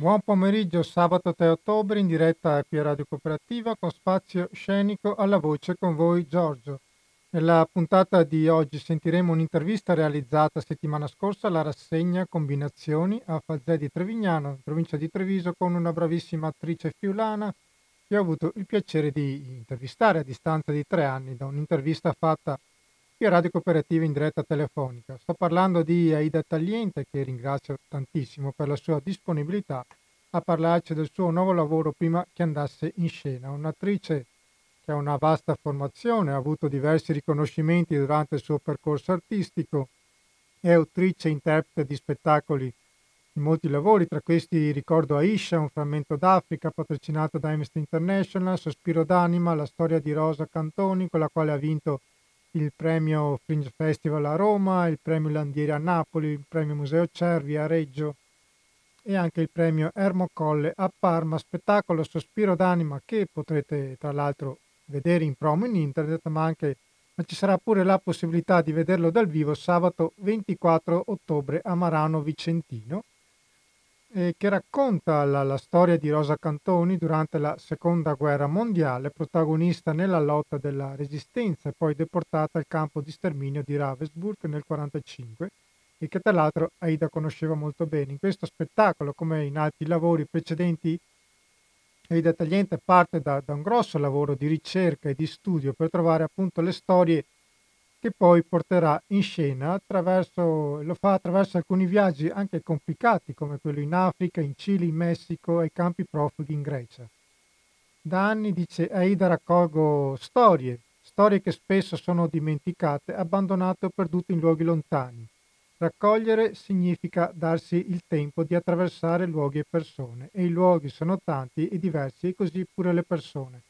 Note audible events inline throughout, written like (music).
Buon pomeriggio, sabato 3 ottobre in diretta a Pia Radio Cooperativa con spazio scenico alla voce con voi Giorgio. Nella puntata di oggi sentiremo un'intervista realizzata settimana scorsa alla rassegna Combinazioni a Falzè di Trevignano, in provincia di Treviso, con una bravissima attrice fiulana che ho avuto il piacere di intervistare a distanza di tre anni da un'intervista fatta qui a Radio Cooperativa in diretta telefonica. Sto parlando di Aida Tagliente che ringrazio tantissimo per la sua disponibilità a parlarci del suo nuovo lavoro prima che andasse in scena. Un'attrice che ha una vasta formazione, ha avuto diversi riconoscimenti durante il suo percorso artistico, è autrice e interprete di spettacoli in molti lavori, tra questi ricordo Aisha, un frammento d'Africa patrocinato da Amnesty International, Sospiro d'anima, la storia di Rosa Cantoni con la quale ha vinto il premio Fringe Festival a Roma, il premio Landieri a Napoli, il premio Museo Cervi a Reggio e anche il premio Ermo Colle a Parma, spettacolo Sospiro d'anima che potrete tra l'altro vedere in promo in internet, ma anche ma ci sarà pure la possibilità di vederlo dal vivo sabato 24 ottobre a Marano Vicentino eh, che racconta la, la, storia di Rosa Cantoni durante la seconda guerra mondiale, protagonista nella lotta della resistenza e poi deportata al campo di sterminio di Ravensburg nel 1945 e che tra l'altro Aida conosceva molto bene. In questo spettacolo, come in altri lavori precedenti, Aida Tagliente parte da, da un grosso lavoro di ricerca e di studio per trovare appunto le storie che poi porterà in scena attraverso, lo fa attraverso alcuni viaggi anche complicati come quello in Africa, in Cile, in Messico e ai campi profughi in Grecia. Da anni, dice Aida, raccolgo storie, storie che spesso sono dimenticate, abbandonate o perdute in luoghi lontani. Raccogliere significa darsi il tempo di attraversare luoghi e persone e i luoghi sono tanti e diversi e così pure le persone.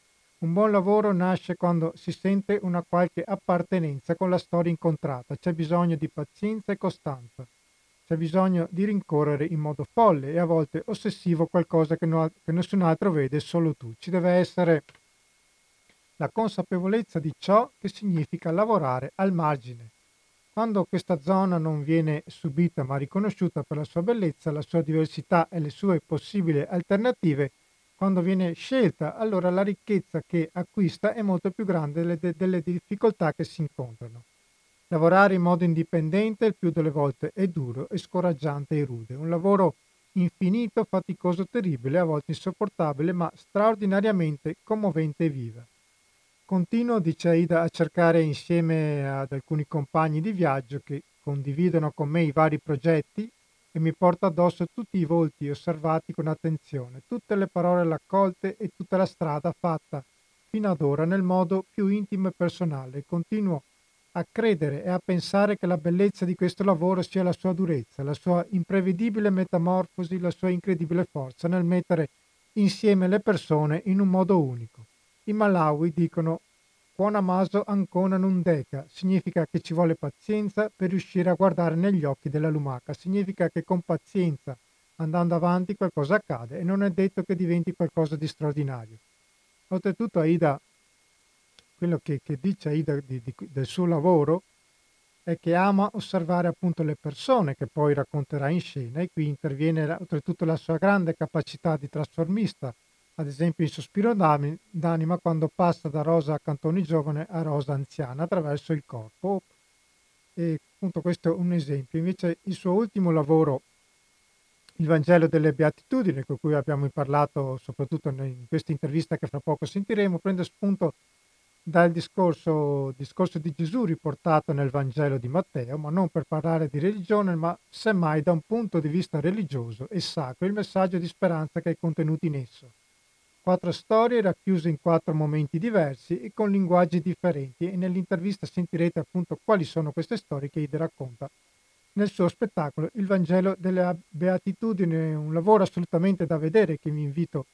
Un buon lavoro nasce quando si sente una qualche appartenenza con la storia incontrata, c'è bisogno di pazienza e costanza, c'è bisogno di rincorrere in modo folle e a volte ossessivo qualcosa che, no, che nessun altro vede, solo tu. Ci deve essere la consapevolezza di ciò che significa lavorare al margine. Quando questa zona non viene subita ma riconosciuta per la sua bellezza, la sua diversità e le sue possibili alternative, quando viene scelta, allora la ricchezza che acquista è molto più grande delle, delle difficoltà che si incontrano. Lavorare in modo indipendente il più delle volte è duro, è scoraggiante e rude. Un lavoro infinito, faticoso, terribile, a volte insopportabile, ma straordinariamente commovente e viva. Continuo, dice Aida, a cercare insieme ad alcuni compagni di viaggio che condividono con me i vari progetti e mi porta addosso tutti i volti osservati con attenzione, tutte le parole raccolte e tutta la strada fatta fino ad ora nel modo più intimo e personale. Continuo a credere e a pensare che la bellezza di questo lavoro sia la sua durezza, la sua imprevedibile metamorfosi, la sua incredibile forza nel mettere insieme le persone in un modo unico. I Malawi dicono Maso Ancona Nundeka significa che ci vuole pazienza per riuscire a guardare negli occhi della lumaca, significa che con pazienza, andando avanti, qualcosa accade e non è detto che diventi qualcosa di straordinario. Oltretutto Aida, quello che, che dice Aida di, di, del suo lavoro è che ama osservare appunto le persone che poi racconterà in scena e qui interviene oltretutto la sua grande capacità di trasformista ad esempio il sospiro d'anima quando passa da rosa cantoni giovane a rosa anziana attraverso il corpo. E appunto questo è un esempio. Invece il suo ultimo lavoro, il Vangelo delle Beatitudini, con cui abbiamo parlato soprattutto in questa intervista che fra poco sentiremo, prende spunto dal discorso, discorso di Gesù riportato nel Vangelo di Matteo, ma non per parlare di religione, ma semmai da un punto di vista religioso e sacro, il messaggio di speranza che è contenuto in esso quattro storie racchiuse in quattro momenti diversi e con linguaggi differenti e nell'intervista sentirete appunto quali sono queste storie che Ide racconta nel suo spettacolo Il Vangelo delle Beatitudini, un lavoro assolutamente da vedere che vi invito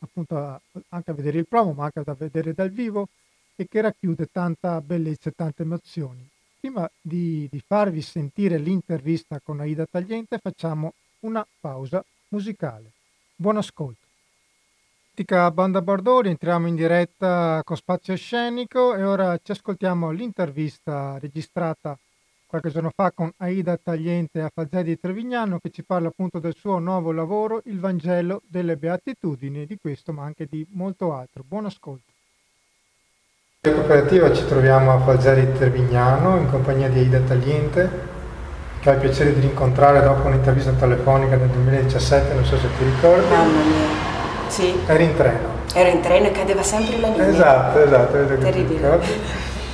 appunto a, anche a vedere il promo ma anche a vedere dal vivo e che racchiude tanta bellezza e tante emozioni. Prima di, di farvi sentire l'intervista con Aida Tagliente facciamo una pausa musicale. Buon ascolto. Fantastica Banda Bordori, entriamo in diretta con Spazio Scenico e ora ci ascoltiamo l'intervista registrata qualche giorno fa con Aida Tagliente a Fazzè di Trevignano che ci parla appunto del suo nuovo lavoro, Il Vangelo delle Beatitudini, di questo ma anche di molto altro. Buon ascolto. In cooperativa ci troviamo a Falzari di Trevignano in compagnia di Aida Tagliente che ho il piacere di rincontrare dopo un'intervista telefonica nel 2017, non so se ti ricordi. Mamma mia, sì. Eri in treno. Ero in treno e cadeva sempre la linea. Esatto, esatto. Terribile.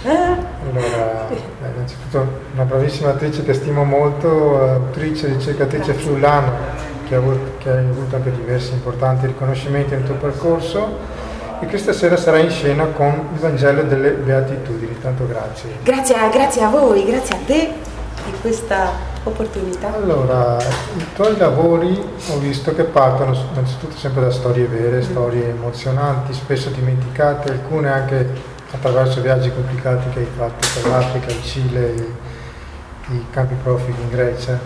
Allora, eh, innanzitutto una bravissima attrice che stimo molto, autrice, ricercatrice friulana, che ha, avuto, avuto anche diversi importanti riconoscimenti nel tuo percorso e che stasera sarà in scena con il Vangelo delle Beatitudini. Tanto grazie. Grazie, grazie a voi, grazie a te di questa opportunità. Allora, i tuoi lavori ho visto che partono innanzitutto sempre da storie vere, storie emozionanti, spesso dimenticate, alcune anche attraverso viaggi complicati che hai fatto per l'Africa, il Cile, i campi profughi in Grecia.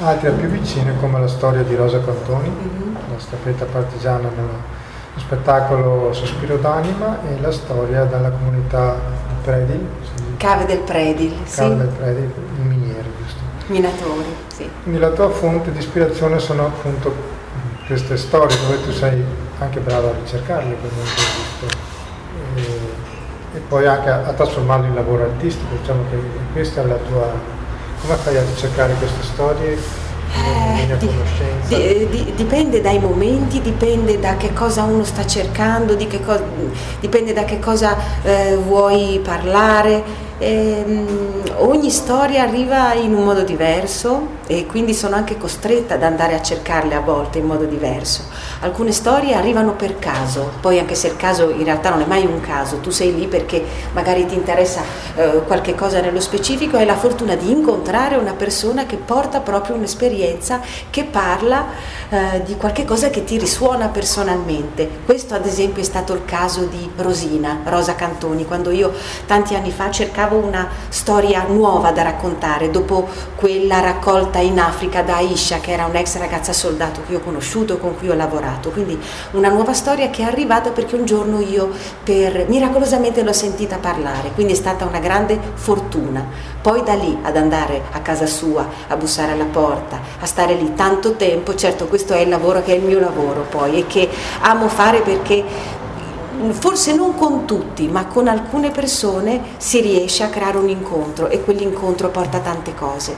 Altre più vicine come la storia di Rosa Cantoni, mm-hmm. la staffetta partigiana nello spettacolo Sospiro d'anima e la storia della comunità di Predil. Cave del Predil, Cave sì. del Predil? Minatori, sì. Quindi la tua fonte di ispirazione sono appunto queste storie dove tu sei anche brava a ricercarle, come ho visto e, e poi anche a, a, trasformarlo in lavoro artistico, diciamo che questa è la tua... come fai a ricercare queste storie? Eh, di, di, di, dipende dai momenti, dipende da che cosa uno sta cercando, co- dipende da che cosa eh, vuoi parlare. Eh, ogni storia arriva in un modo diverso e quindi sono anche costretta ad andare a cercarle a volte in modo diverso. Alcune storie arrivano per caso, poi anche se il caso in realtà non è mai un caso, tu sei lì perché magari ti interessa eh, qualche cosa nello specifico hai la fortuna di incontrare una persona che porta proprio un'esperienza che parla eh, di qualche cosa che ti risuona personalmente. Questo ad esempio è stato il caso di Rosina, Rosa Cantoni, quando io tanti anni fa cercavo una storia nuova da raccontare dopo quella raccolta in Africa da Aisha, che era un'ex ragazza soldato che ho conosciuto, con cui ho lavorato. Quindi una nuova storia che è arrivata perché un giorno io per, miracolosamente l'ho sentita parlare, quindi è stata una grande fortuna. Poi da lì ad andare a casa sua, a bussare alla porta, a stare lì tanto tempo, certo questo è il lavoro che è il mio lavoro poi e che amo fare perché forse non con tutti, ma con alcune persone si riesce a creare un incontro e quell'incontro porta tante cose.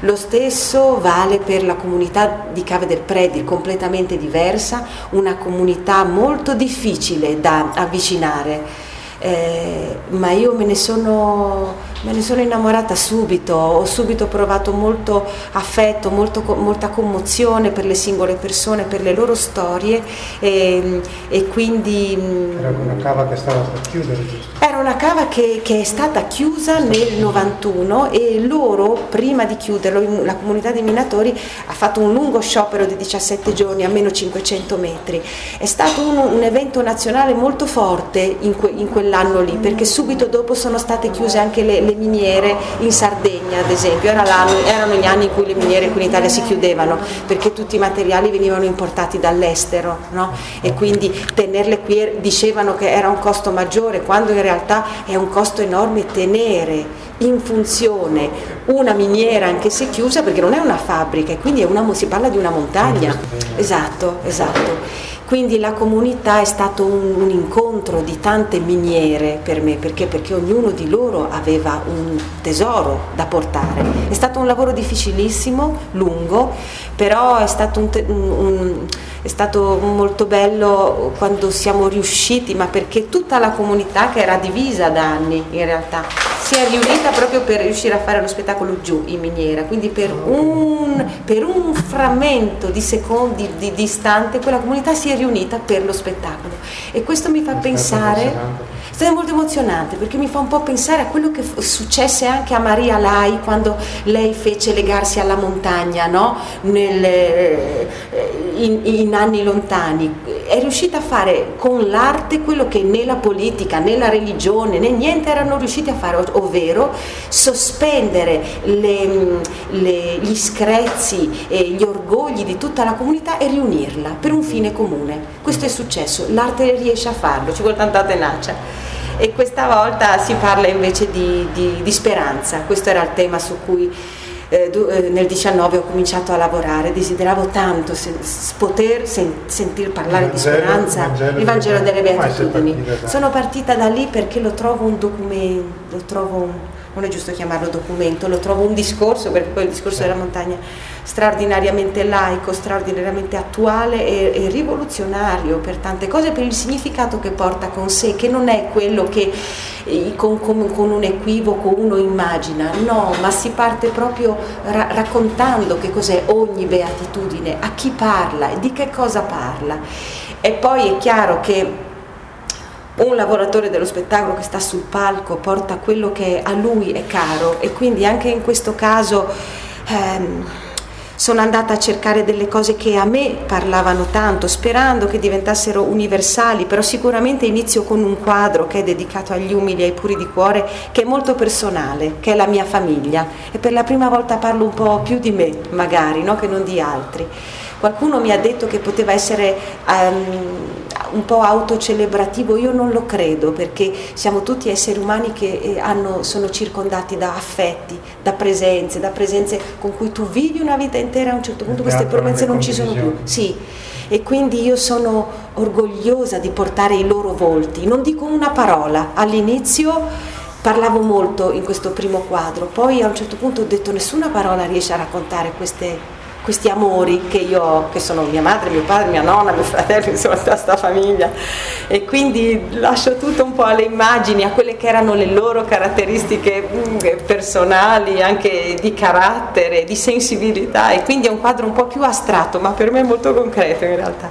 Lo stesso vale per la comunità di Cave del Predi, completamente diversa, una comunità molto difficile da avvicinare eh, ma io me ne, sono, me ne, sono, innamorata subito, ho subito provato molto affetto, molto, molta commozione per le singole persone, per le loro storie e, e quindi... Mm, Era una cava che stava per chiudere, giusto? Era una cava che, che è stata chiusa nel 91 e loro, prima di chiuderlo, la comunità dei minatori ha fatto un lungo sciopero di 17 giorni a meno 500 metri. È stato un, un evento nazionale molto forte in, que, in quel quell'anno lì, perché subito dopo sono state chiuse anche le, le miniere in Sardegna, ad esempio, Era erano gli anni in cui le miniere qui in Italia si chiudevano, perché tutti i materiali venivano importati dall'estero no? e quindi tenerle qui dicevano che era un costo maggiore, quando in realtà è un costo enorme tenere in funzione una miniera anche se chiusa perché non è una fabbrica e quindi una, si parla di una montagna. Esatto, esatto. Quindi la comunità è stato un, un, incontro di tante miniere per me, perché? perché ognuno di loro aveva un tesoro da portare. È stato un lavoro difficilissimo, lungo, però è stato un, un è stato molto bello quando siamo riusciti, ma perché tutta la comunità che era divisa da anni in realtà si è riunita proprio per riuscire a fare lo spettacolo giù in miniera, quindi per un, per un frammento di secondi di distante quella comunità si è riunita per lo spettacolo. E questo mi fa pensare è stato molto emozionante perché mi fa un po' pensare a quello che successe anche a Maria Lai quando lei fece legarsi alla montagna no? Nel, eh, in, in, anni lontani. È riuscita a fare con l'arte quello che né la politica né la religione né niente erano riusciti a fare, ovvero sospendere le, le, gli screzi e gli orgogli di tutta la comunità e riunirla per un fine comune. Questo è successo, l'arte riesce a farlo, ci vuole tanta tenacia. e questa volta si parla invece di, di, di speranza, questo era il tema su cui eh, eh nel 19 ho cominciato a lavorare, desideravo tanto se, poter sen, sentir parlare Vangelo, di speranza, Vangelo il Vangelo delle Beatitudini. Sono partita da lì perché lo trovo un documento, lo trovo un, non è giusto chiamarlo documento, lo trovo un discorso, perché poi il discorso della montagna straordinariamente laico, straordinariamente attuale e, e, rivoluzionario per tante cose, per il significato che porta con sé, che non è quello che eh, con, con, con un equivoco uno immagina, no, ma si parte proprio ra- raccontando che cos'è ogni beatitudine, a chi parla e di che cosa parla. E poi è chiaro che un lavoratore dello spettacolo che sta sul palco porta quello che a lui è caro e quindi anche in questo caso ehm, sono andata a cercare delle cose che a me parlavano tanto, sperando che diventassero universali, però sicuramente inizio con un quadro che è dedicato agli umili ai puri di cuore, che è molto personale, che è la mia famiglia e per la prima volta parlo un po' più di me, magari, no? che non di altri. Qualcuno mi ha detto che poteva essere um, un po' autocelebrativo, io non lo credo perché siamo tutti esseri umani che eh, hanno, sono circondati da affetti, da presenze, da presenze con cui tu vivi una vita intera, a un certo punto queste presenze non ci sono più. Sì. E quindi io sono orgogliosa di portare i loro volti, non dico una parola, all'inizio parlavo molto in questo primo quadro, poi a un certo punto ho detto nessuna parola riesce a raccontare queste questi amori che io ho, che sono mia madre, mio padre, mia nonna, mio fratello, insomma tutta questa famiglia e quindi lascio tutto un po' alle immagini, a quelle che erano le loro caratteristiche mm, personali, anche di carattere, di sensibilità e quindi è un quadro un po' più astratto ma per me molto concreto in realtà.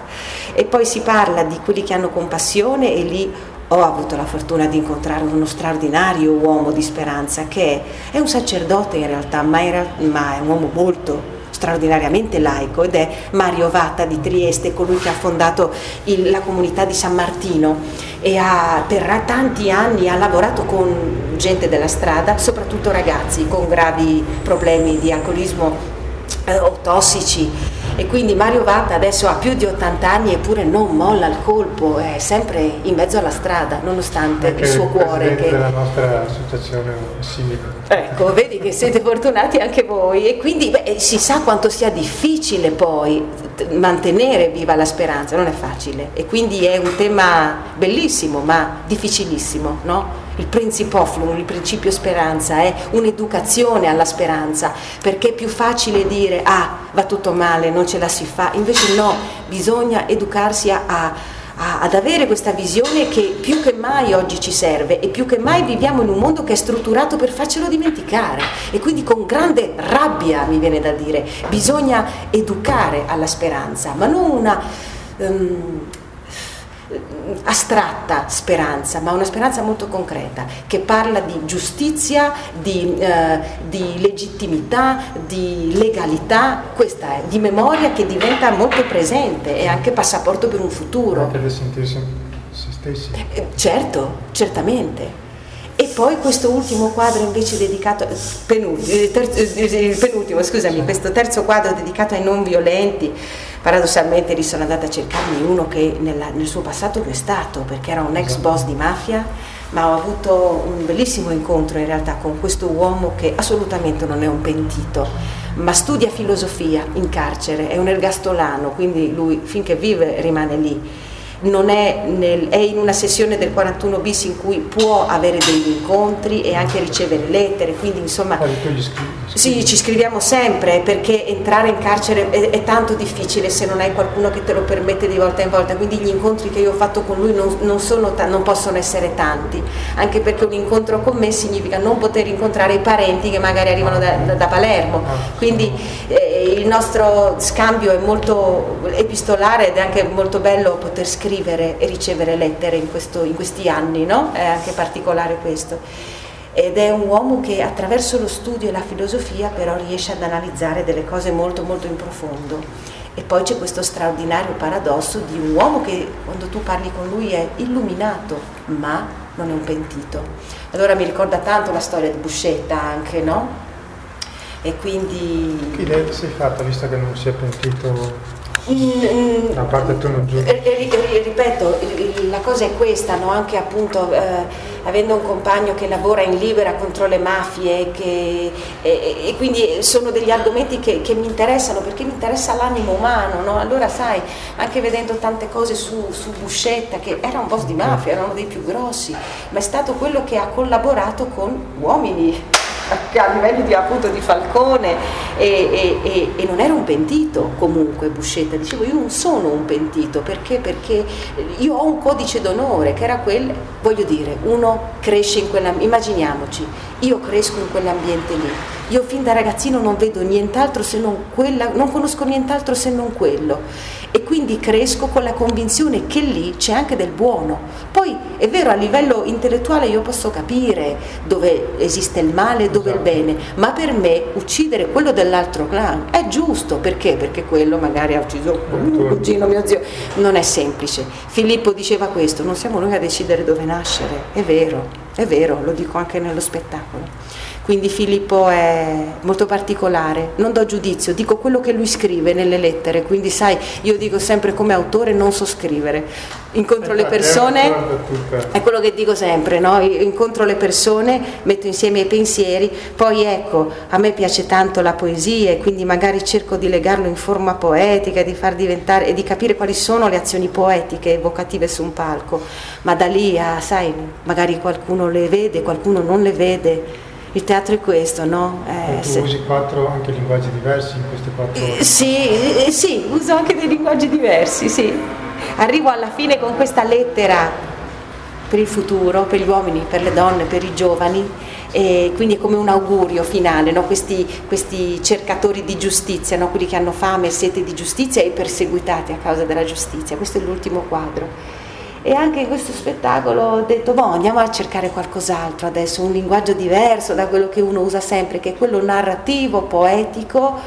E poi si parla di quelli che hanno compassione e lì ho avuto la fortuna di incontrare uno straordinario uomo di speranza che è un sacerdote in realtà, ma, in realtà, ma è un uomo molto straordinariamente laico ed è Mario Vata di Trieste, colui che ha fondato il, la comunità di San Martino e ha, per tanti anni ha lavorato con gente della strada, soprattutto ragazzi con gravi problemi di alcolismo eh, o tossici e quindi Mario Vatta adesso ha più di 80 anni eppure non molla il colpo, è sempre in mezzo alla strada nonostante anche il suo cuore. Che... della nostra associazione simile. Ecco, vedi che siete fortunati anche voi e quindi beh, si sa quanto sia difficile poi mantenere viva la speranza, non è facile e quindi è un tema bellissimo ma difficilissimo, no? Il principoflum, il principio speranza, è un'educazione alla speranza, perché è più facile dire ah va tutto male, non ce la si fa, invece no, bisogna educarsi a, a ad avere questa visione che più che mai oggi ci serve e più che mai viviamo in un mondo che è strutturato per farcelo dimenticare. E quindi con grande rabbia mi viene da dire bisogna educare alla speranza ma non una um, astratta speranza, ma una speranza molto concreta, che parla di giustizia, di, eh, di, legittimità, di legalità, questa è, di memoria che diventa molto presente e anche passaporto per un futuro. Anche per sentirsi se stessi. Eh, certo, certamente. E poi questo ultimo quadro invece dedicato, penultimo, terzo, il penultimo, scusami, questo terzo quadro dedicato ai non violenti, paradossalmente lì sono andata a cercarmi uno che nella, nel suo passato lo è stato, perché era un ex esatto. boss di mafia, ma ho avuto un bellissimo incontro in realtà con questo uomo che assolutamente non è un pentito, ma studia filosofia in carcere, è un ergastolano, quindi lui finché vive rimane lì è, nel, è, in una sessione del 41 bis in cui può avere degli incontri e anche ricevere lettere, quindi insomma sì, ci scriviamo sempre perché entrare in carcere è, è, tanto difficile se non hai qualcuno che te lo permette di volta in volta, quindi gli incontri che io ho fatto con lui non, non, sono, non possono essere tanti, anche perché un incontro con me significa non poter incontrare i parenti che magari arrivano da, da, da Palermo, ah. quindi eh, il nostro scambio è molto epistolare ed è anche molto bello poter scrivere scrivere e ricevere lettere in, questo, in questi anni, no? È anche particolare questo. Ed è un uomo che attraverso lo studio e la filosofia però riesce ad analizzare delle cose molto molto in profondo. E poi c'è questo straordinario paradosso di un uomo che quando tu parli con lui è illuminato, ma non è un pentito. Allora mi ricorda tanto la storia di Buscetta anche, no? E quindi... Che idea sei fatta, visto che non si è pentito Mm, a parte tu non giochi. Ripeto, la cosa è questa, no? anche appunto eh, avendo un compagno che lavora in libera contro le mafie che, e, e, quindi sono degli argomenti che, che, mi interessano perché mi interessa l'animo umano, no? allora sai, anche vedendo tante cose su, su Buscetta che era un boss di mafia, era uno dei più grossi, ma è stato quello che ha collaborato con uomini a livelli di, appunto di Falcone e, e, e, non era un pentito comunque Buscetta, dicevo io non sono un pentito perché? perché io ho un codice d'onore che era quel, voglio dire, uno cresce in quella, immaginiamoci, io cresco in quell'ambiente lì, io fin da ragazzino non vedo nient'altro se non quella, non conosco nient'altro se non quello e quindi cresco con la convinzione che lì c'è anche del buono. Poi è vero, a livello intellettuale io posso capire dove esiste il male, dove il bene, ma per me uccidere quello dell'altro clan è giusto, perché? Perché quello magari ha ucciso un cugino, mio zio, non è semplice. Filippo diceva questo, non siamo noi a decidere dove nascere, è vero, è vero, lo dico anche nello spettacolo. Quindi Filippo è molto particolare, non do giudizio, dico quello che lui scrive nelle lettere, quindi sai, io dico sempre come autore non so scrivere, incontro le persone, è quello che dico sempre, no? incontro le persone, metto insieme i pensieri, poi ecco, a me piace tanto la poesia e quindi magari cerco di legarlo in forma poetica, di far diventare e di capire quali sono le azioni poetiche evocative su un palco, ma da lì a, sai, magari qualcuno le vede, qualcuno non le vede il teatro è questo, no? Eh, tu se... usi quattro anche linguaggi diversi in queste quattro ore? Eh, sì, eh, sì, uso anche dei linguaggi diversi, sì. Arrivo alla fine con questa lettera per il futuro, per gli uomini, per le donne, per i giovani, e quindi è come un augurio finale, no? questi, questi, cercatori di giustizia, no? quelli che hanno fame e sete di giustizia e perseguitati a causa della giustizia. Questo è l'ultimo quadro. E anche in questo spettacolo ho detto, boh, andiamo a cercare qualcos'altro adesso, un linguaggio diverso da quello che uno usa sempre, che è quello narrativo, poetico,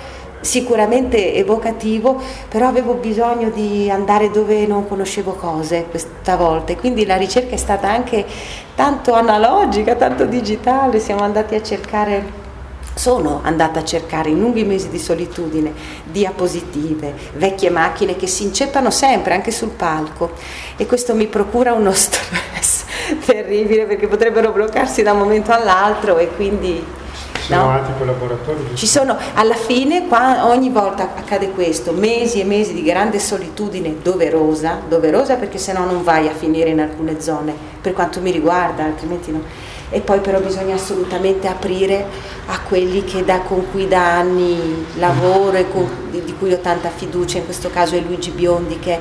sicuramente evocativo, però avevo bisogno di andare dove non conoscevo cose questa volta e quindi la ricerca è stata anche tanto analogica, tanto digitale, siamo andati a cercare sono andata a cercare in lunghi mesi di solitudine diapositive, vecchie macchine che si inceppano sempre anche sul palco e questo mi procura uno (laughs) stress terribile perché potrebbero bloccarsi da un momento all'altro e quindi ci sono no? altri collaboratori? Ci sono, alla fine qua, ogni volta accade questo, mesi e mesi di grande solitudine doverosa, doverosa perché se no non vai a finire in alcune zone, per quanto mi riguarda, altrimenti no e poi però bisogna assolutamente aprire a quelli da, con cui da anni lavoro e con, di, cui ho tanta fiducia, in questo caso è Luigi Biondi che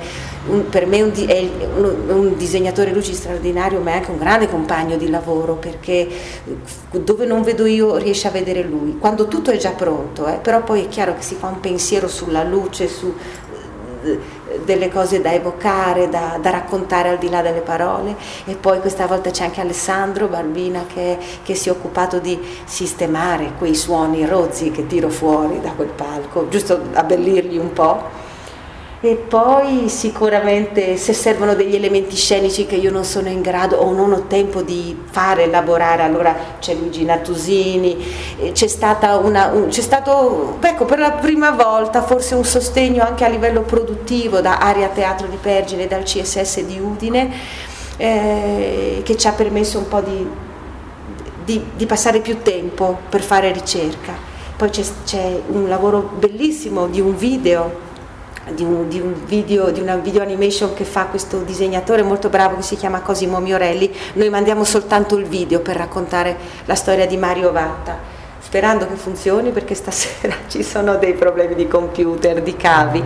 un, per me un, è un, un, disegnatore luci straordinario ma è anche un grande compagno di lavoro perché dove non vedo io riesce a vedere lui, quando tutto è già pronto, eh, però poi è chiaro che si fa un pensiero sulla luce, su delle cose da evocare, da, da, raccontare al di là delle parole. E poi questa volta c'è anche Alessandro Barbina che, che si è occupato di sistemare quei suoni rozzi che tiro fuori da quel palco, giusto abbellirli un po' E poi sicuramente se servono degli elementi scenici che io non sono in grado o non ho tempo di fare, elaborare, allora c'è Luigi Natusini, c'è, una, un, c'è stato ecco, per la prima volta forse un sostegno anche a livello produttivo da Aria Teatro di Pergine e dal CSS di Udine eh, che ci ha permesso un po' di, di, di passare più tempo per fare ricerca. Poi c'è, c'è un lavoro bellissimo di un video di, un, di, un video, di una video animation che fa questo disegnatore molto bravo che si chiama Cosimo Miorelli, noi mandiamo soltanto il video per raccontare la storia di Mario Vatta sperando che funzioni perché stasera (laughs) ci sono dei problemi di computer, di cavi.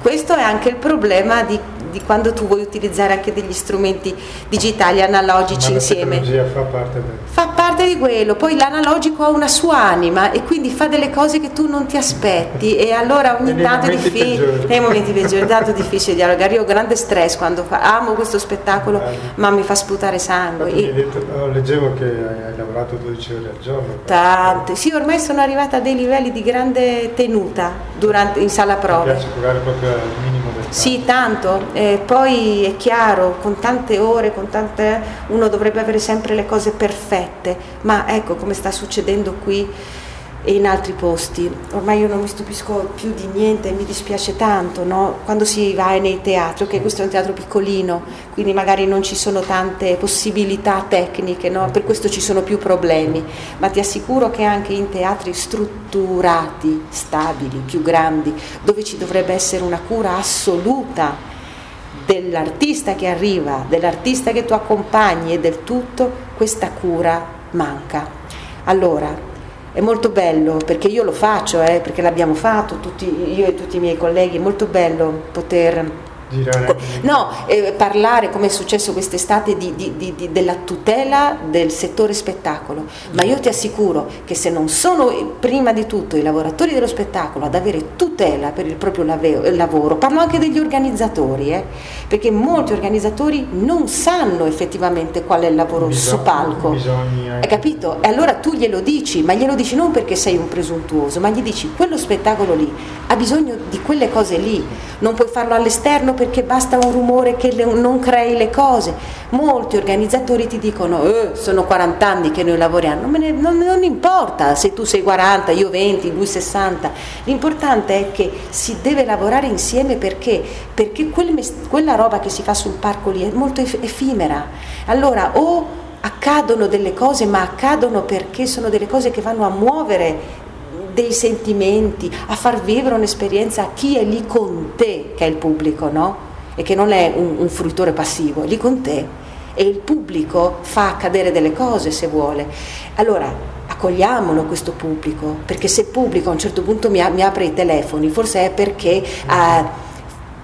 Questo è anche il problema di di quando tu vuoi utilizzare anche degli strumenti digitali analogici Ma insieme. La fa parte, del... fa parte di quello, poi l'analogico ha una sua anima e quindi fa delle cose che tu non ti aspetti e allora ogni tanto è difficile, nei momenti peggiori, è tanto difficile dialogare. Io ho grande stress quando fa, amo questo spettacolo, Bello. ma mi fa sputare sangue. Detto, oh, leggevo che hai lavorato 12 ore al giorno. Tante, sì, ormai sono arrivata a dei livelli di grande tenuta durante, in sala prove. Mi piace curare proprio al minimo del tempo. Sì, tanto. Eh, poi è chiaro, con tante ore, con tante, uno dovrebbe avere sempre le cose perfette, ma ecco come sta succedendo qui, e in altri posti. Ormai io non mi stupisco più di niente, mi dispiace tanto no? quando si va nei teatri, che questo è un teatro piccolino, quindi magari non ci sono tante possibilità tecniche, no? per questo ci sono più problemi, ma ti assicuro che anche in teatri strutturati, stabili, più grandi, dove ci dovrebbe essere una cura assoluta dell'artista che arriva, dell'artista che tu accompagni e del tutto, questa cura manca. Allora, è molto bello perché io lo faccio, eh, perché l'abbiamo fatto tutti, io e tutti i miei colleghi, è molto bello poter girare. No, eh, parlare come è successo quest'estate di, di, di, della tutela del settore spettacolo, ma io ti assicuro che se non sono prima di tutto i lavoratori dello spettacolo ad avere tutela per il proprio lavoro, parlo anche degli organizzatori, eh, perché molti organizzatori non sanno effettivamente qual è il lavoro Bisogna, su palco. Bisogna. Hai capito? E allora tu glielo dici, ma glielo dici non perché sei un presuntuoso, ma gli dici quello spettacolo lì ha bisogno di quelle cose lì, non puoi farlo all'esterno perché basta un rumore che non crei le cose. Molti organizzatori ti dicono, eh, sono 40 anni che noi lavoriamo, non, ne, non, non, importa se tu sei 40, io 20, lui 60, l'importante è che si deve lavorare insieme perché, perché quel, quella roba che si fa sul parco lì è molto effimera. Allora o accadono delle cose, ma accadono perché sono delle cose che vanno a muovere dei sentimenti, a far vivere un'esperienza a chi è lì con te, che è il pubblico, no? E che non è un, un fruitore passivo, è lì con te. E il pubblico fa accadere delle cose se vuole. Allora, accogliamolo questo pubblico, perché se il pubblico a un certo punto mi, mi apre i telefoni, forse è perché... Uh,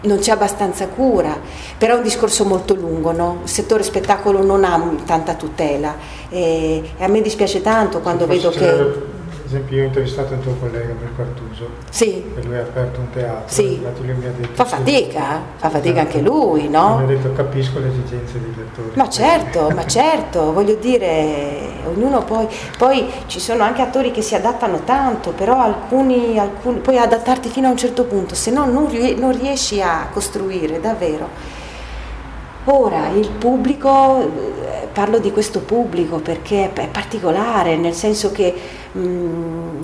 non c'è abbastanza cura, però è un discorso molto lungo, no? il settore spettacolo non ha tanta tutela e, e a me dispiace tanto quando vedo che esempio io ho intervistato un tuo collega Mirko Artuso, sì. che lui ha aperto un teatro, sì. lui mi ha detto, fa fatica, fa fatica anche lui, no? Mi ha detto capisco le esigenze dei lettori. Ma certo, ma certo, voglio dire, ognuno poi, poi ci sono anche attori che si adattano tanto, però alcuni, alcuni puoi adattarti fino a un certo punto, se no non, non riesci a costruire davvero. Ora il pubblico, eh, parlo di questo pubblico perché è particolare, nel senso che mh, mm,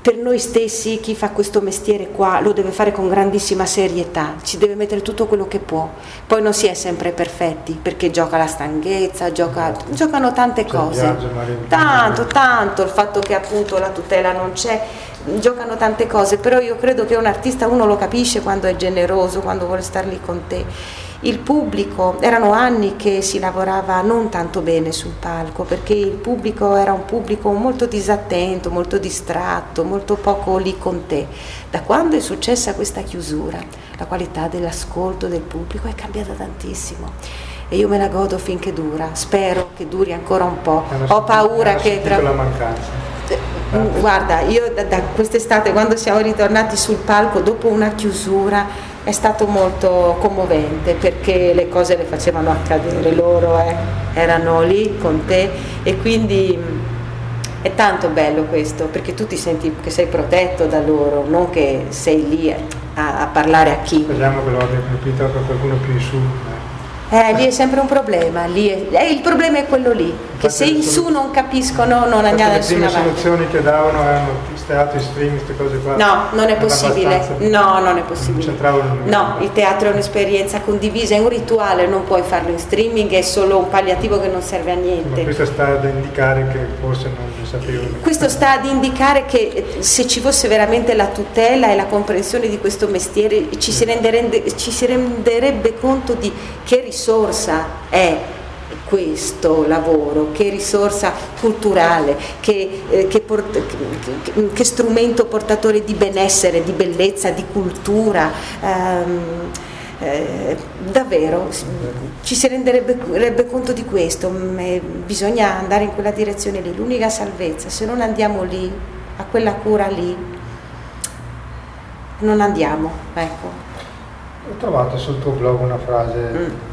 per noi stessi chi fa questo mestiere qua lo deve fare con grandissima serietà, ci deve mettere tutto quello che può. Poi non si è sempre perfetti perché gioca la stanchezza, gioca, giocano tante cose. Tanto, (laughs) tanto, il fatto che appunto la tutela non c'è, giocano tante cose, però io credo che un artista uno lo capisce quando è generoso, quando vuole star lì con te il pubblico, erano anni che si lavorava non tanto bene sul palco perché il pubblico era un pubblico molto disattento, molto distratto, molto poco lì con te. Da quando è successa questa chiusura, la qualità dell'ascolto del pubblico è cambiata tantissimo e io me la godo finché dura, spero che duri ancora un po'. Ho paura che tra... la mancanza. Mm, guarda, io da, da quest'estate quando siamo ritornati sul palco dopo una chiusura è stato molto commovente perché le cose le facevano accadere loro, eh. erano lì con te e quindi mm, è tanto bello questo perché tu ti senti che sei protetto da loro, non che sei lì a, a parlare a chi. Speriamo che lo abbia capito per qualcuno più in su. Eh, lì è sempre un problema, è, eh, il problema è quello lì, Infatti che se in su non capiscono non andiamo da nessuna parte. Le soluzioni che davano erano teatro in streaming, queste cose qua. No, non è possibile. No, non è possibile. No, il teatro è un'esperienza condivisa, è un rituale, non puoi farlo in streaming, è solo un palliativo che non serve a niente. Ma questo sta ad indicare che forse non lo sapevo. Questo sta ad indicare che se ci fosse veramente la tutela e la comprensione di questo mestiere ci si renderebbe, ci si renderebbe conto di che risorse risorsa è questo lavoro, che risorsa culturale, che, eh, che, port- che, che, strumento portatore di benessere, di bellezza, di cultura. Ehm, eh, davvero ci si renderebbe conto di questo, bisogna andare in quella direzione lì, l'unica salvezza, se non andiamo lì, a quella cura lì, non andiamo. Ecco. Ho trovato sul tuo blog una frase mm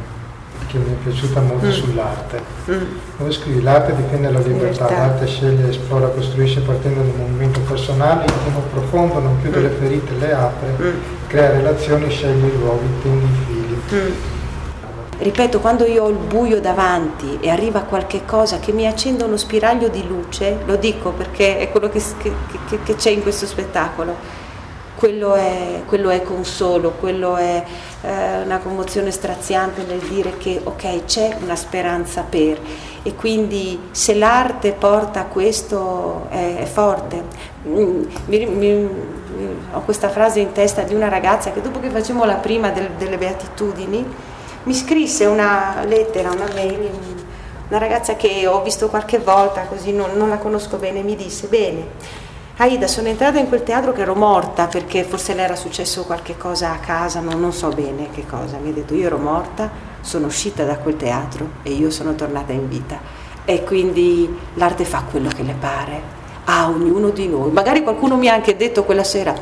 che mi è piaciuta molto mm. sull'arte. Mm. Dove scrivi l'arte difende la libertà, l'arte sceglie, esplora, costruisce partendo da un movimento personale, intimo profondo, non chiude mm. le ferite, le apre, mm. crea relazioni, sceglie i luoghi, tendi i fili. Mm. Ripeto, quando io ho il buio davanti e arriva qualche cosa che mi accende uno spiraglio di luce, lo dico perché è quello che, che, che c'è in questo spettacolo, quello è, quello è consolo, quello è eh, una commozione straziante nel dire che ok c'è una speranza per e quindi se l'arte porta a questo è, è forte. Mm, mi, mi, ho questa frase in testa di una ragazza che dopo che facevamo la prima del, delle beatitudini mi scrisse una lettera, una mail, una ragazza che ho visto qualche volta, così non, non la conosco bene, mi disse, bene, Aida, sono entrata in quel teatro che ero morta perché forse le era successo qualche cosa a casa, non, non, so bene che cosa. Mi ha detto io ero morta, sono uscita da quel teatro e io sono tornata in vita. E quindi l'arte fa quello che le pare a ognuno di noi. Magari qualcuno mi ha anche detto quella sera,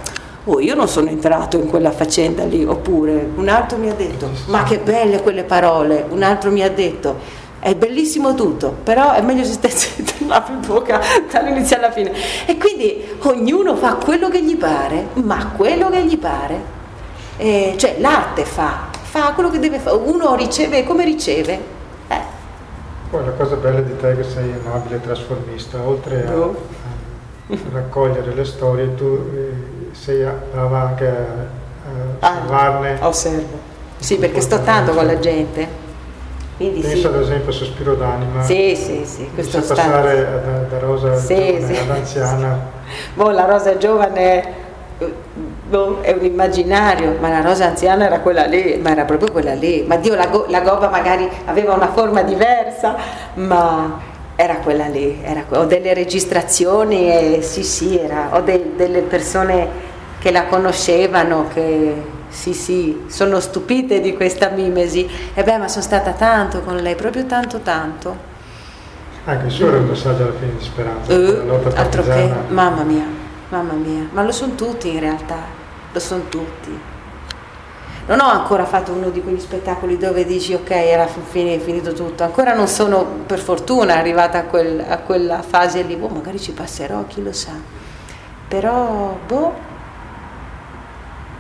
oh io non sono entrato in quella faccenda lì, oppure un altro mi ha detto, ma che belle quelle parole, un altro mi ha detto, è bellissimo tutto, però è meglio se stesse (laughs) la in bocca dall'inizio alla fine. E quindi ognuno fa quello che gli pare, ma quello che gli pare. Eh, cioè l'arte fa, fa quello che deve fare, uno riceve come riceve. Eh. Poi la cosa bella di te è che sei un abile trasformista, oltre a, oh. a raccogliere le storie, tu eh, sei brava anche a, a ah, osservarne. Osservo. Sì, perché sto tanto con la gente. Quindi Penso sì. ad esempio a Sospiro d'anima. Sì, sì, sì. Questo sta... passare da, da, rosa sì, giovane sì. ad anziana. (laughs) boh, la rosa giovane boh, è un immaginario, ma la rosa anziana era quella lì, ma era proprio quella lì. Ma Dio, la, go- la gobba magari aveva una forma diversa, ma era quella lì, era, ho delle registrazioni e sì sì, era, ho de, delle persone che la conoscevano, che sì sì, sono stupite di questa mimesi. E beh, ma sono stata tanto con lei, proprio tanto tanto. Anche il suo era un messaggio alla fine di speranza, uh, altro che, mamma mia, mamma mia, ma lo sono tutti in realtà, lo sono tutti. Non ho ancora fatto uno di quegli spettacoli dove dici ok era finito tutto, ancora non sono per fortuna arrivata a, quel, a quella fase lì, boh, magari ci passerò, chi lo sa, però boh,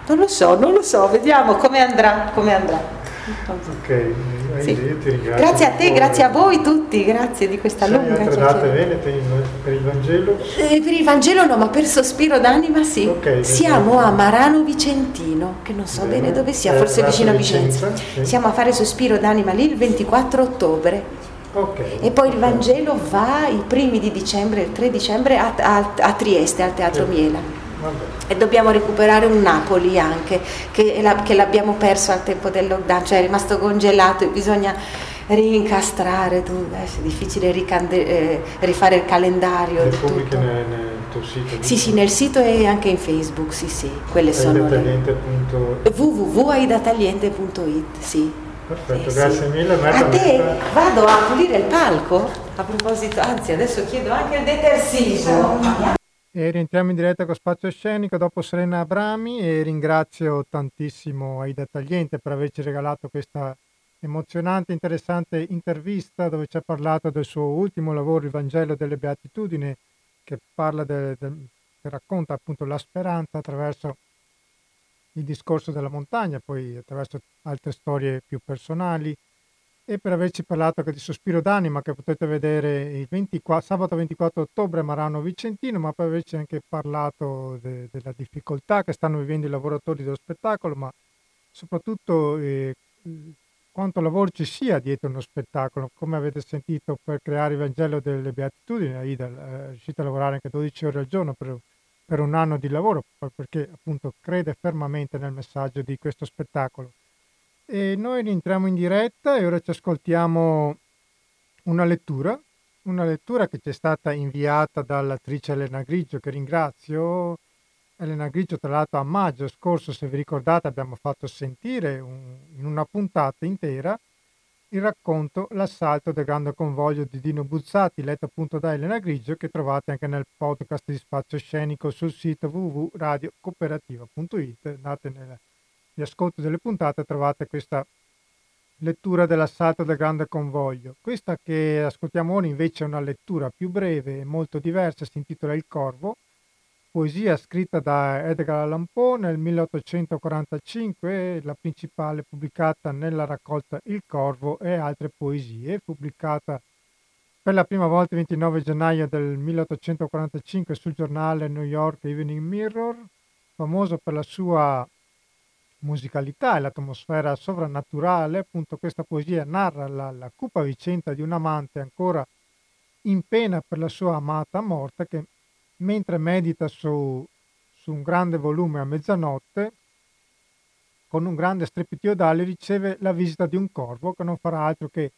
non lo so, non lo so, vediamo come andrà, come andrà. Ok, sì. Grazie a te, grazie a voi tutti, grazie di questa Sei lunga date venete per il Vangelo? Eh, per il Vangelo no, ma per Sospiro d'anima sì. Okay, Siamo a Marano Vicentino, che non so bene, bene dove sia, eh, forse vicino a Vicenza. Vicenza sì. Siamo a fare Sospiro d'anima lì il 24 ottobre. Okay, e poi okay. il Vangelo va i primi di dicembre, il 3 dicembre a, a, a Trieste, al Teatro. Miela. E dobbiamo recuperare un Napoli anche, che, che l'abbiamo perso al tempo del lockdown, cioè è rimasto congelato e bisogna rincastrare, tu, eh, è difficile ricande, eh, rifare il calendario. Le pubbliche nel, nel, tuo sito? Sì, sì, nel sito e anche in Facebook, sì, sì, quelle sono le... sì. Perfetto, eh, grazie sì. mille. A te vado a pulire il palco, a proposito, anzi adesso chiedo anche il detersivo. E rientriamo in diretta con Spazio Scenico dopo Serena Abrami e ringrazio tantissimo Aida Tagliente per averci regalato questa emozionante, interessante intervista dove ci ha parlato del suo ultimo lavoro, il Vangelo delle Beatitudini, che, de, de, che racconta appunto la speranza attraverso il discorso della montagna, poi attraverso altre storie più personali e per averci parlato anche di Sospiro d'Anima che potete vedere il 24, sabato 24 ottobre a Marano Vicentino, ma per averci anche parlato de, della difficoltà che stanno vivendo i lavoratori dello spettacolo, ma soprattutto eh, quanto lavoro ci sia dietro uno spettacolo, come avete sentito per creare il Vangelo delle Beatitudini, Aida è riuscita a lavorare anche 12 ore al giorno per, per un anno di lavoro, perché appunto crede fermamente nel messaggio di questo spettacolo. E noi rientriamo in diretta e ora ci ascoltiamo una lettura, una lettura che ci è stata inviata dall'attrice Elena Grigio, che ringrazio. Elena Grigio, tra l'altro, a maggio scorso, se vi ricordate, abbiamo fatto sentire un, in una puntata intera il racconto L'assalto del grande convoglio di Dino Buzzati, letto appunto da Elena Grigio, che trovate anche nel podcast di Spazio Scenico sul sito www.radiocooperativa.it. Andate nel di ascolto delle puntate trovate questa lettura dell'assalto del grande convoglio. Questa che ascoltiamo ora invece è una lettura più breve e molto diversa, si intitola Il Corvo poesia scritta da Edgar Allan Poe nel 1845, la principale pubblicata nella raccolta Il Corvo e altre poesie, pubblicata per la prima volta il 29 gennaio del 1845 sul giornale New York Evening Mirror, famoso per la sua musicalità e l'atmosfera sovrannaturale, appunto questa poesia narra la, la cupa vicenda di un amante ancora in pena per la sua amata morta che mentre medita su, su un grande volume a mezzanotte, con un grande strepito d'ali riceve la visita di un corvo che non farà altro che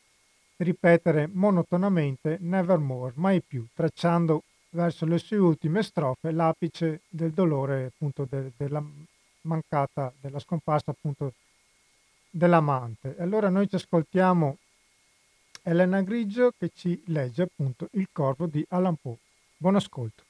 ripetere monotonamente Nevermore, mai più, tracciando verso le sue ultime strofe l'apice del dolore appunto de, della mancata, della scomparsa appunto dell'amante. Allora noi ci ascoltiamo Elena Grigio che ci legge appunto Il corvo di Alan Poe. Buon ascolto.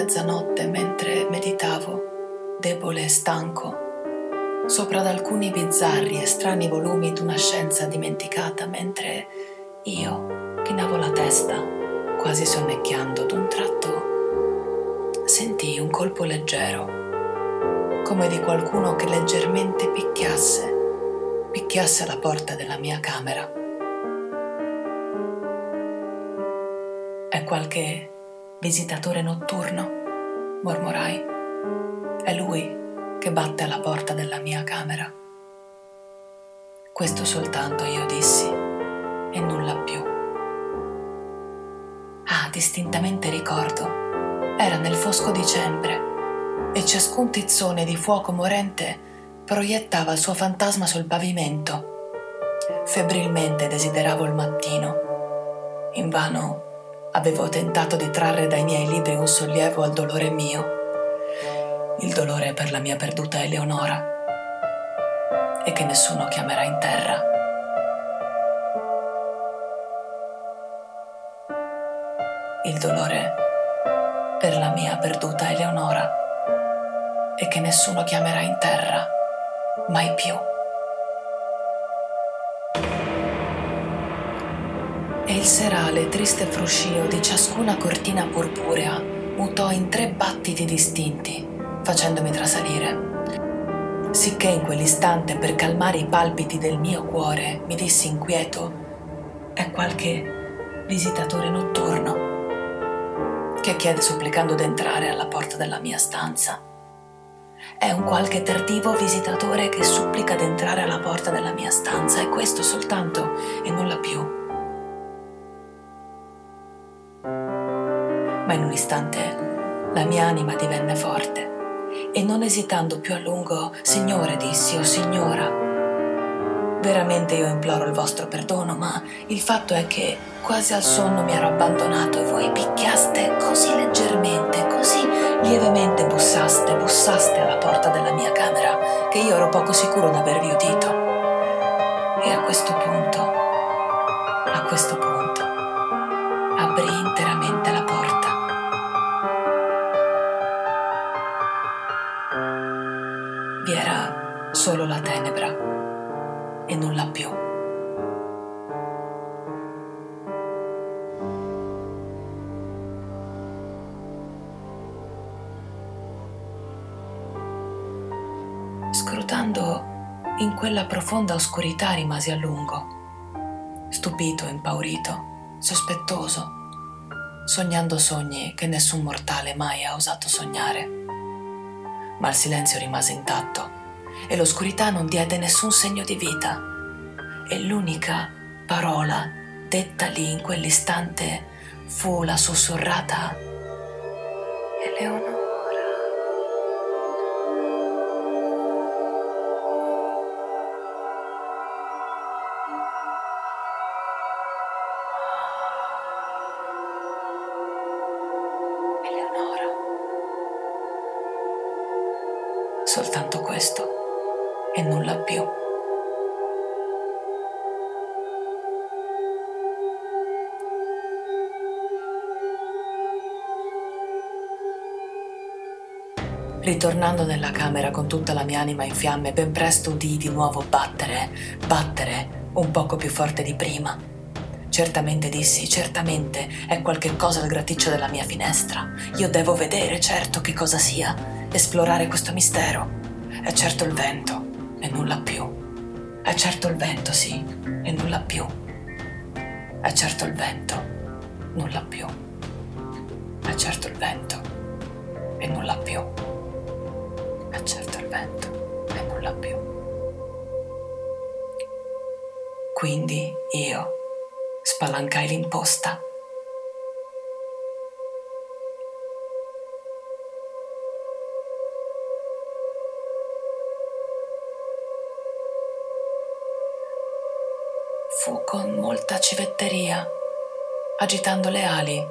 Mezzanotte mentre meditavo, debole e stanco, sopra ad alcuni bizzarri e strani volumi d'una scienza dimenticata, mentre io chinavo la testa, quasi sonnecchiando, d'un tratto sentii un colpo leggero, come di qualcuno che leggermente picchiasse, picchiasse alla porta della mia camera. È qualche visitatore notturno, mormorai. È lui che batte alla porta della mia camera. Questo soltanto io dissi e nulla più. Ah, distintamente ricordo. Era nel fosco dicembre e ciascun tizzone di fuoco morente proiettava il suo fantasma sul pavimento. Febbrilmente desideravo il mattino. Invano avevo tentato di trarre dai miei libri un sollievo al dolore mio, il dolore per la mia perduta Eleonora, e che nessuno chiamerà in terra. Il dolore per la mia perduta Eleonora, e che nessuno chiamerà in terra mai più. E il serale triste fruscio di ciascuna cortina purpurea mutò in tre battiti distinti, facendomi trasalire. Sicché in quell'istante, per calmare i palpiti del mio cuore, mi dissi inquieto, è qualche visitatore notturno che chiede supplicando d'entrare alla porta della mia stanza. È un qualche tardivo visitatore che supplica d'entrare alla porta della mia stanza, e questo soltanto e nulla più. Ma in un istante la mia anima divenne forte e non esitando più a lungo, Signore, dissi, o oh Signora, veramente io imploro il vostro perdono, ma il fatto è che quasi al sonno mi ero abbandonato e voi picchiaste così leggermente, così lievemente bussaste, bussaste alla porta della mia camera, che io ero poco sicuro d'avervi udito. E a questo punto, a questo punto, aprì interamente la porta solo la tenebra e nulla più. Scrutando in quella profonda oscurità rimasi a lungo, stupito, impaurito, sospettoso, sognando sogni che nessun mortale mai ha osato sognare ma il silenzio rimase intatto e l'oscurità non diede nessun segno di vita. E l'unica parola detta lì in quell'istante fu la sussurrata Eleonora. Ritornando nella camera con tutta la mia anima in fiamme, ben presto udii di nuovo battere, battere, un poco più forte di prima. Certamente dissi, certamente è qualche cosa al graticcio della mia finestra. Io devo vedere, certo, che cosa sia, esplorare questo mistero. È certo il vento e nulla più. È certo il vento, sì, e nulla più. È certo il vento, nulla più. È certo il vento e nulla più. È certo il vento e nulla più. Quindi io spalancai l'imposta. Fu con molta civetteria, agitando le ali,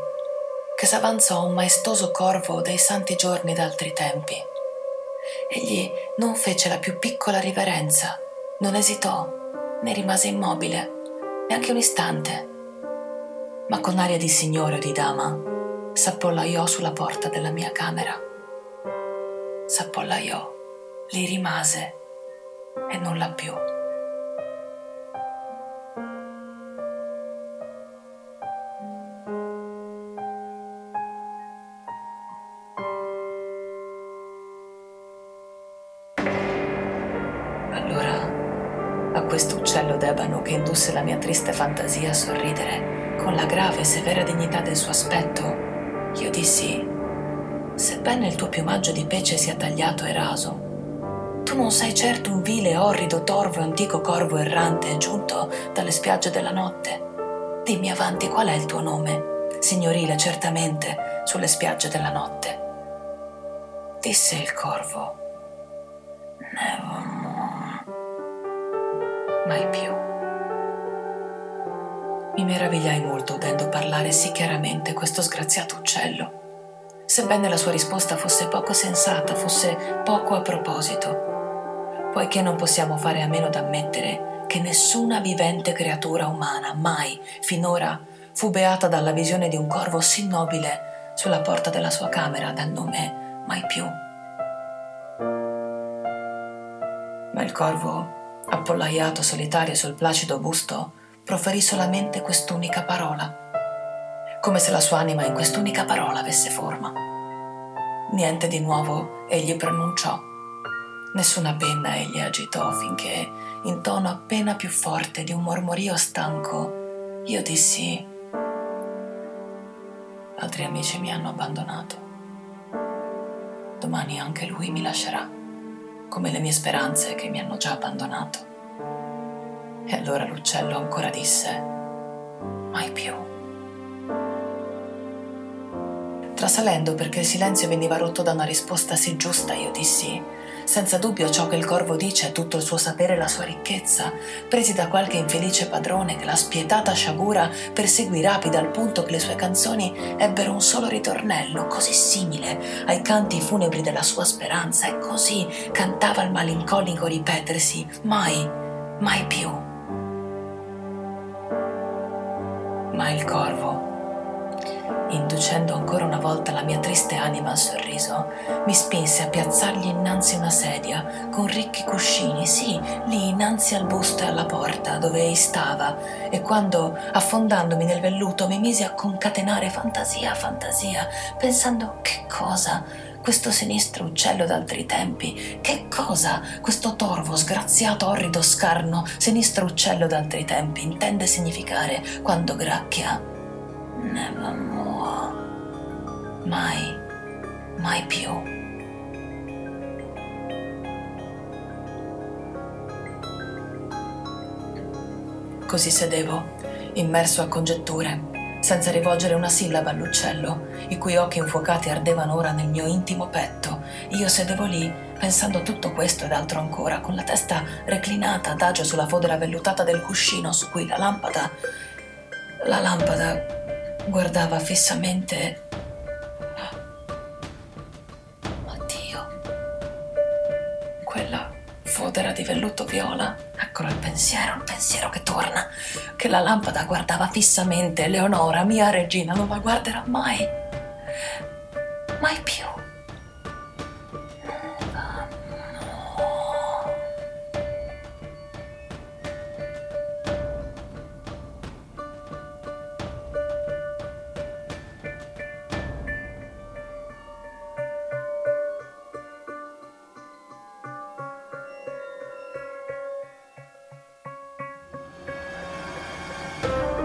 che s'avanzò un maestoso corvo dei santi giorni d'altri tempi. Egli non fece la più piccola riverenza, non esitò, né rimase immobile, neanche un istante, ma con aria di signore o di dama s'appollaiò sulla porta della mia camera. S'appollaiò, lì rimase e nulla più. Che indusse la mia triste fantasia a sorridere con la grave e severa dignità del suo aspetto, io dissi, sebbene il tuo piumaggio di pece sia tagliato e raso, tu non sei certo un vile, orrido, torvo e antico corvo errante giunto dalle spiagge della notte. Dimmi avanti qual è il tuo nome, signorile certamente, sulle spiagge della notte. Disse il corvo. Nevermore mai più. Mi meravigliai molto udendo parlare sì chiaramente questo sgraziato uccello, sebbene la sua risposta fosse poco sensata, fosse poco a proposito, poiché non possiamo fare a meno d'ammettere che nessuna vivente creatura umana mai, finora, fu beata dalla visione di un corvo sì nobile sulla porta della sua camera dal nome mai più. Ma il corvo appollaiato solitario sul placido busto, proferì solamente quest'unica parola, come se la sua anima in quest'unica parola avesse forma. Niente di nuovo egli pronunciò, nessuna penna egli agitò finché, in tono appena più forte di un mormorio stanco, io dissi, altri amici mi hanno abbandonato. Domani anche lui mi lascerà come le mie speranze che mi hanno già abbandonato. E allora l'uccello ancora disse, mai più. Trasalendo perché il silenzio veniva rotto da una risposta sì giusta, io dissi, senza dubbio ciò che il corvo dice è tutto il suo sapere e la sua ricchezza, presi da qualche infelice padrone che la spietata sciagura perseguì rapida al punto che le sue canzoni ebbero un solo ritornello, così simile ai canti funebri della sua speranza, e così cantava il malinconico ripetersi, mai, mai più. Ma il corvo inducendo ancora una volta la mia triste anima al sorriso, mi spinse a piazzargli innanzi una sedia con ricchi cuscini, sì, lì innanzi al busto e alla porta dove ei stava, e quando, affondandomi nel velluto, mi misi a concatenare fantasia a fantasia, pensando che cosa questo sinistro uccello d'altri tempi? Che cosa questo torvo sgraziato, orrido scarno, sinistro uccello d'altri tempi intende significare quando gracchia? Nevermore. Mai, mai più. Così sedevo, immerso a congetture, senza rivolgere una sillaba all'uccello, i cui occhi infuocati ardevano ora nel mio intimo petto. Io sedevo lì, pensando tutto questo ed altro ancora, con la testa reclinata adagio sulla fodera vellutata del cuscino su cui la lampada. La lampada guardava fissamente. Oddio. Quella fodera di velluto viola. Eccolo il pensiero, il pensiero che torna. Che la lampada guardava fissamente. Leonora, mia regina, non la guarderà mai. Mai più.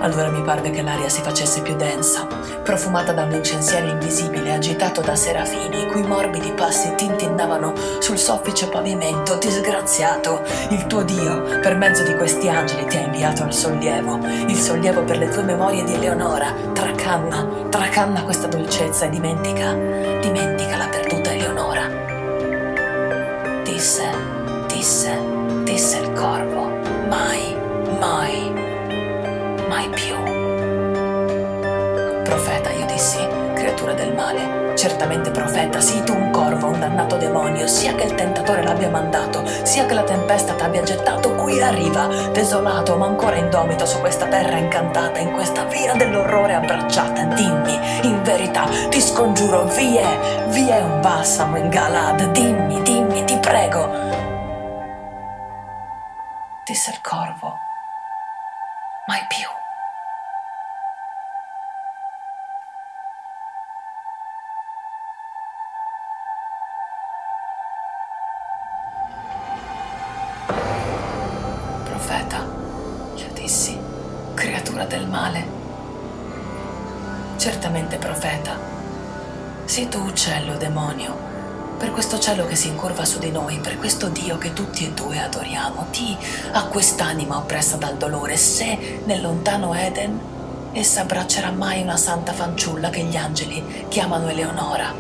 Allora mi parve che l'aria si facesse più densa, profumata da un incensiere invisibile agitato da serafini, i cui morbidi passi tintinnavano sul soffice pavimento. Disgraziato, il tuo Dio, per mezzo di questi angeli, ti ha inviato il sollievo, il sollievo per le tue memorie di Eleonora. Tracanna, tracanna questa dolcezza e dimentica, dimentica la perduta Eleonora. Disse, disse, disse il corvo, mai, mai mai più. Profeta, io dissi, creatura del male, certamente profeta, sii tu un corvo, un dannato demonio, sia che il tentatore l'abbia mandato, sia che la tempesta t'abbia gettato qui a riva, desolato ma ancora indomito su questa terra incantata, in questa via dell'orrore abbracciata, dimmi, in verità, ti scongiuro, vi è, vi è un balsamo in Galad, dimmi, dimmi, ti prego. Disse il corvo, mai più. Certamente profeta. Sii tu uccello, demonio, per questo cielo che si incurva su di noi, per questo Dio che tutti e due adoriamo. Di a quest'anima oppressa dal dolore, se nel lontano Eden essa abbraccerà mai una santa fanciulla che gli angeli chiamano Eleonora.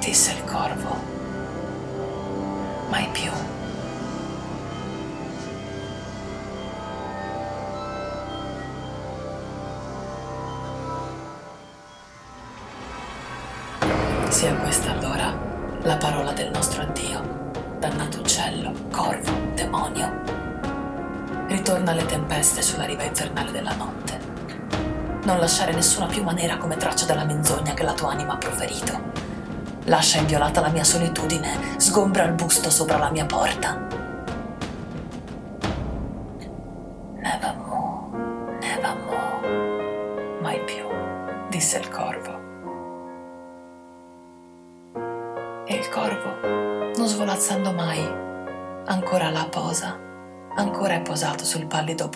Disse il corvo, Sia questa allora la parola del nostro addio, dannato uccello, corvo, demonio. Ritorna alle tempeste sulla riva infernale della notte. Non lasciare nessuna piuma nera come traccia della menzogna che la tua anima ha proferito. Lascia inviolata la mia solitudine, sgombra il busto sopra la mia porta.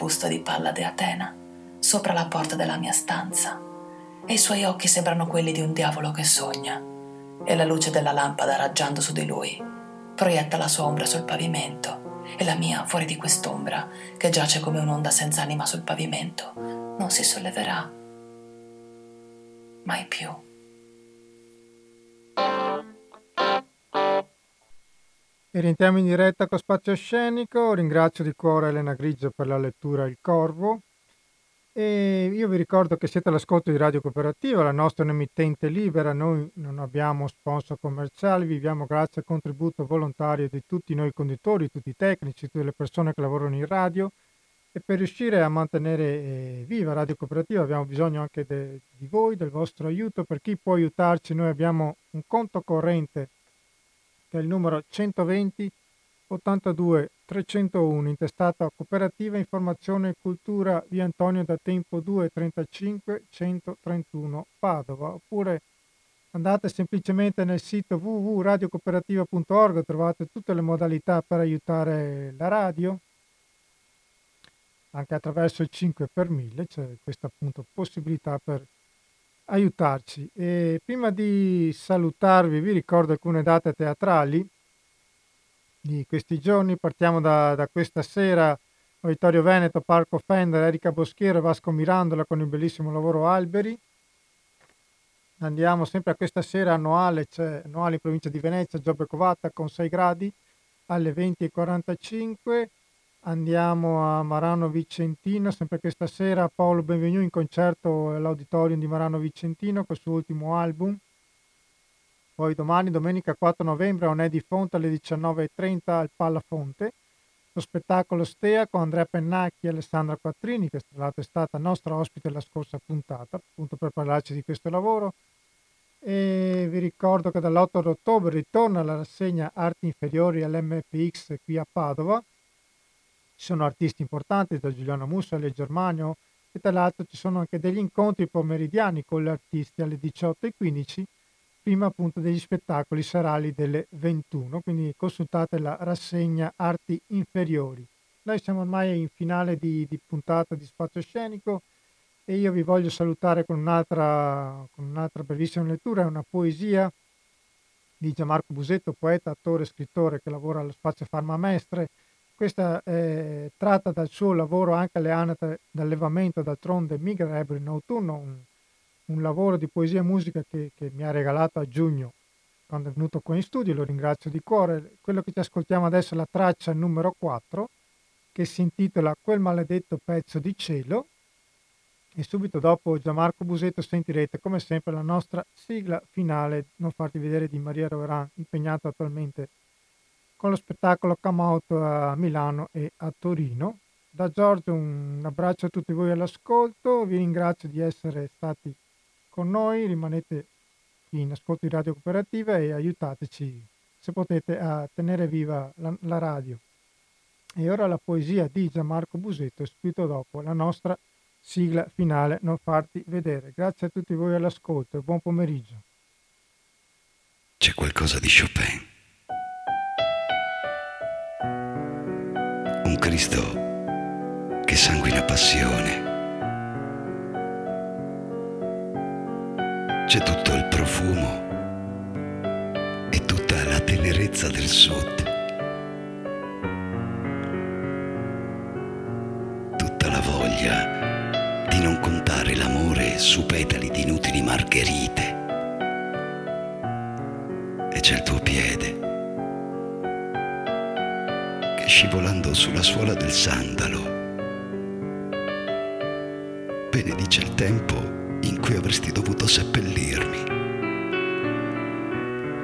Busto di palla di Atena, sopra la porta della mia stanza, e i suoi occhi sembrano quelli di un diavolo che sogna, e la luce della lampada raggiando su di lui proietta la sua ombra sul pavimento, e la mia fuori di quest'ombra, che giace come un'onda senza anima sul pavimento, non si solleverà mai più. E rientriamo in diretta con Spazio Scenico. Ringrazio di cuore Elena Grigio per la lettura Il Corvo. E io vi ricordo che siete all'ascolto di Radio Cooperativa, la nostra emittente libera. Noi non abbiamo sponsor commerciali, viviamo grazie al contributo volontario di tutti noi conduttori, tutti i tecnici, tutte le persone che lavorano in radio. E per riuscire a mantenere eh, viva Radio Cooperativa abbiamo bisogno anche de, di voi, del vostro aiuto. Per chi può aiutarci, noi abbiamo un conto corrente che è il numero 120 82 301 intestato a Cooperativa Informazione e Cultura via Antonio da Tempo 235 131 Padova. Oppure andate semplicemente nel sito www.radiocooperativa.org trovate tutte le modalità per aiutare la radio. Anche attraverso il 5 per 1000 c'è questa appunto possibilità per aiutarci. E prima di salutarvi vi ricordo alcune date teatrali di questi giorni. Partiamo da, da questa sera, Auditorio Veneto, Parco Fender, Erika Boschiero e Vasco Mirandola con il bellissimo lavoro Alberi. Andiamo sempre a questa sera annuale, c'è annuale in provincia di Venezia, Giobbe Covatta con 6 gradi alle 20.45 Andiamo a Marano Vicentino, sempre questa sera Paolo Benvenu in concerto all'Auditorium di Marano Vicentino col suo ultimo album. Poi domani, domenica 4 novembre, a Onedi Fonte alle 19.30 al Palla Fonte. Lo spettacolo Stea con Andrea Pennacchi e Alessandra Quattrini, che tra l'altro è stata nostra ospite la scorsa puntata, appunto per parlarci di questo lavoro. E vi ricordo che dall'8 ottobre ritorna la rassegna Arti Inferiori all'MPX qui a Padova ci sono artisti importanti da Giuliano Musso alle Germanio e tra l'altro ci sono anche degli incontri pomeridiani con gli artisti alle 18.15 prima appunto degli spettacoli serali delle 21 quindi consultate la rassegna arti inferiori Noi siamo ormai in finale di, di puntata di Spazio Scenico e io vi voglio salutare con un'altra, con un'altra brevissima lettura, è una poesia di Gianmarco Busetto, poeta, attore scrittore che lavora allo Spazio Farma Mestre. Questa è tratta dal suo lavoro anche alle anate d'allevamento, d'altronde migrerebbero in autunno, un, un, lavoro di poesia e musica che, che mi ha regalato a giugno quando è venuto qua in studio, lo ringrazio di cuore. Quello che ci ascoltiamo adesso è la traccia numero 4 che si intitola Quel maledetto pezzo di cielo e subito dopo Gianmarco Busetto sentirete come sempre la nostra sigla finale, non farti vedere di Maria Roveran, impegnata attualmente con lo spettacolo Come Out a Milano e a Torino. Da Giorgio un abbraccio a tutti voi all'ascolto, vi ringrazio di essere stati con noi, rimanete in ascolto di Radio Cooperativa e aiutateci, se potete, a tenere viva la, la radio. E ora la poesia di Gianmarco Busetto, scritto dopo la nostra sigla finale Non farti vedere. Grazie a tutti voi all'ascolto e buon pomeriggio. C'è qualcosa di Chopin. Cristo che sanguina passione c'è tutto il profumo e tutta la tenerezza del sud. Tutta la voglia di non contare l'amore su petali di inutili margherite. E c'è il tuo piede scivolando sulla suola del sandalo benedice il tempo in cui avresti dovuto seppellirmi.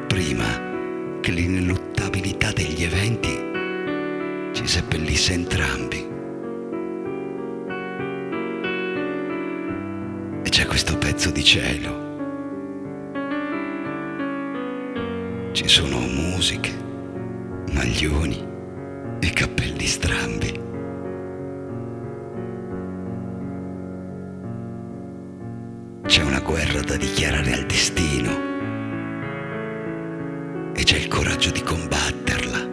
Prima che l'ineluttabilità degli eventi ci seppellisse entrambi. E c'è questo pezzo di cielo. Ci sono musiche, maglioni e cappelli strambi. guerra da dichiarare al destino e c'è il coraggio di combatterla.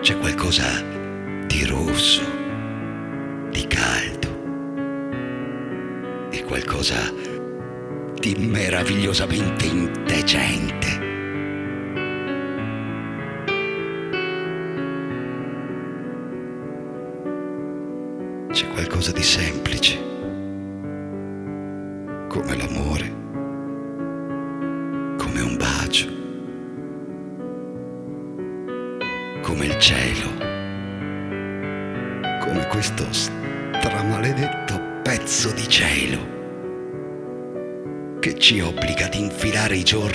C'è qualcosa di rosso, di caldo e qualcosa di meravigliosamente indecente. yo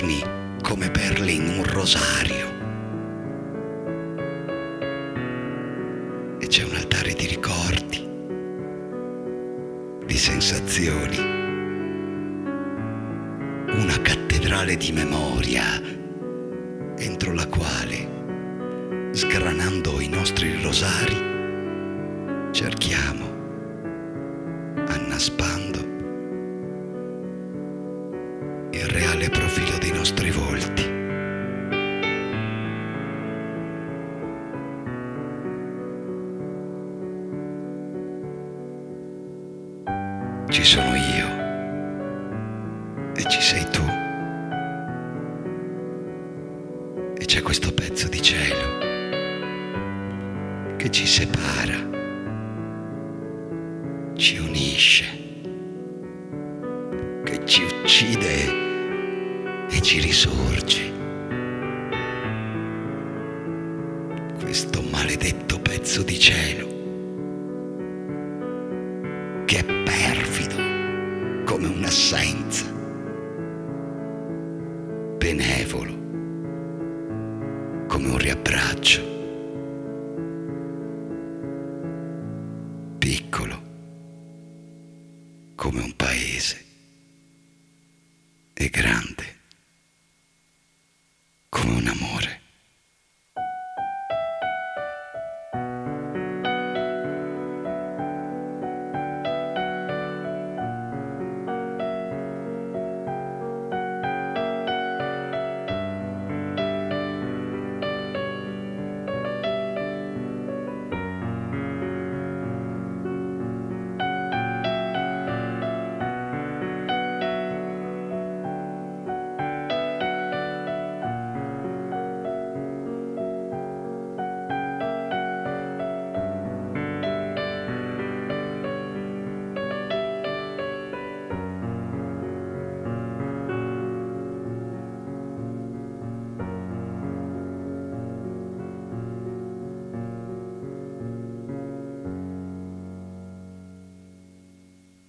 che ci separa, ci unisce, che ci uccide e ci risorge. Questo maledetto pezzo di cielo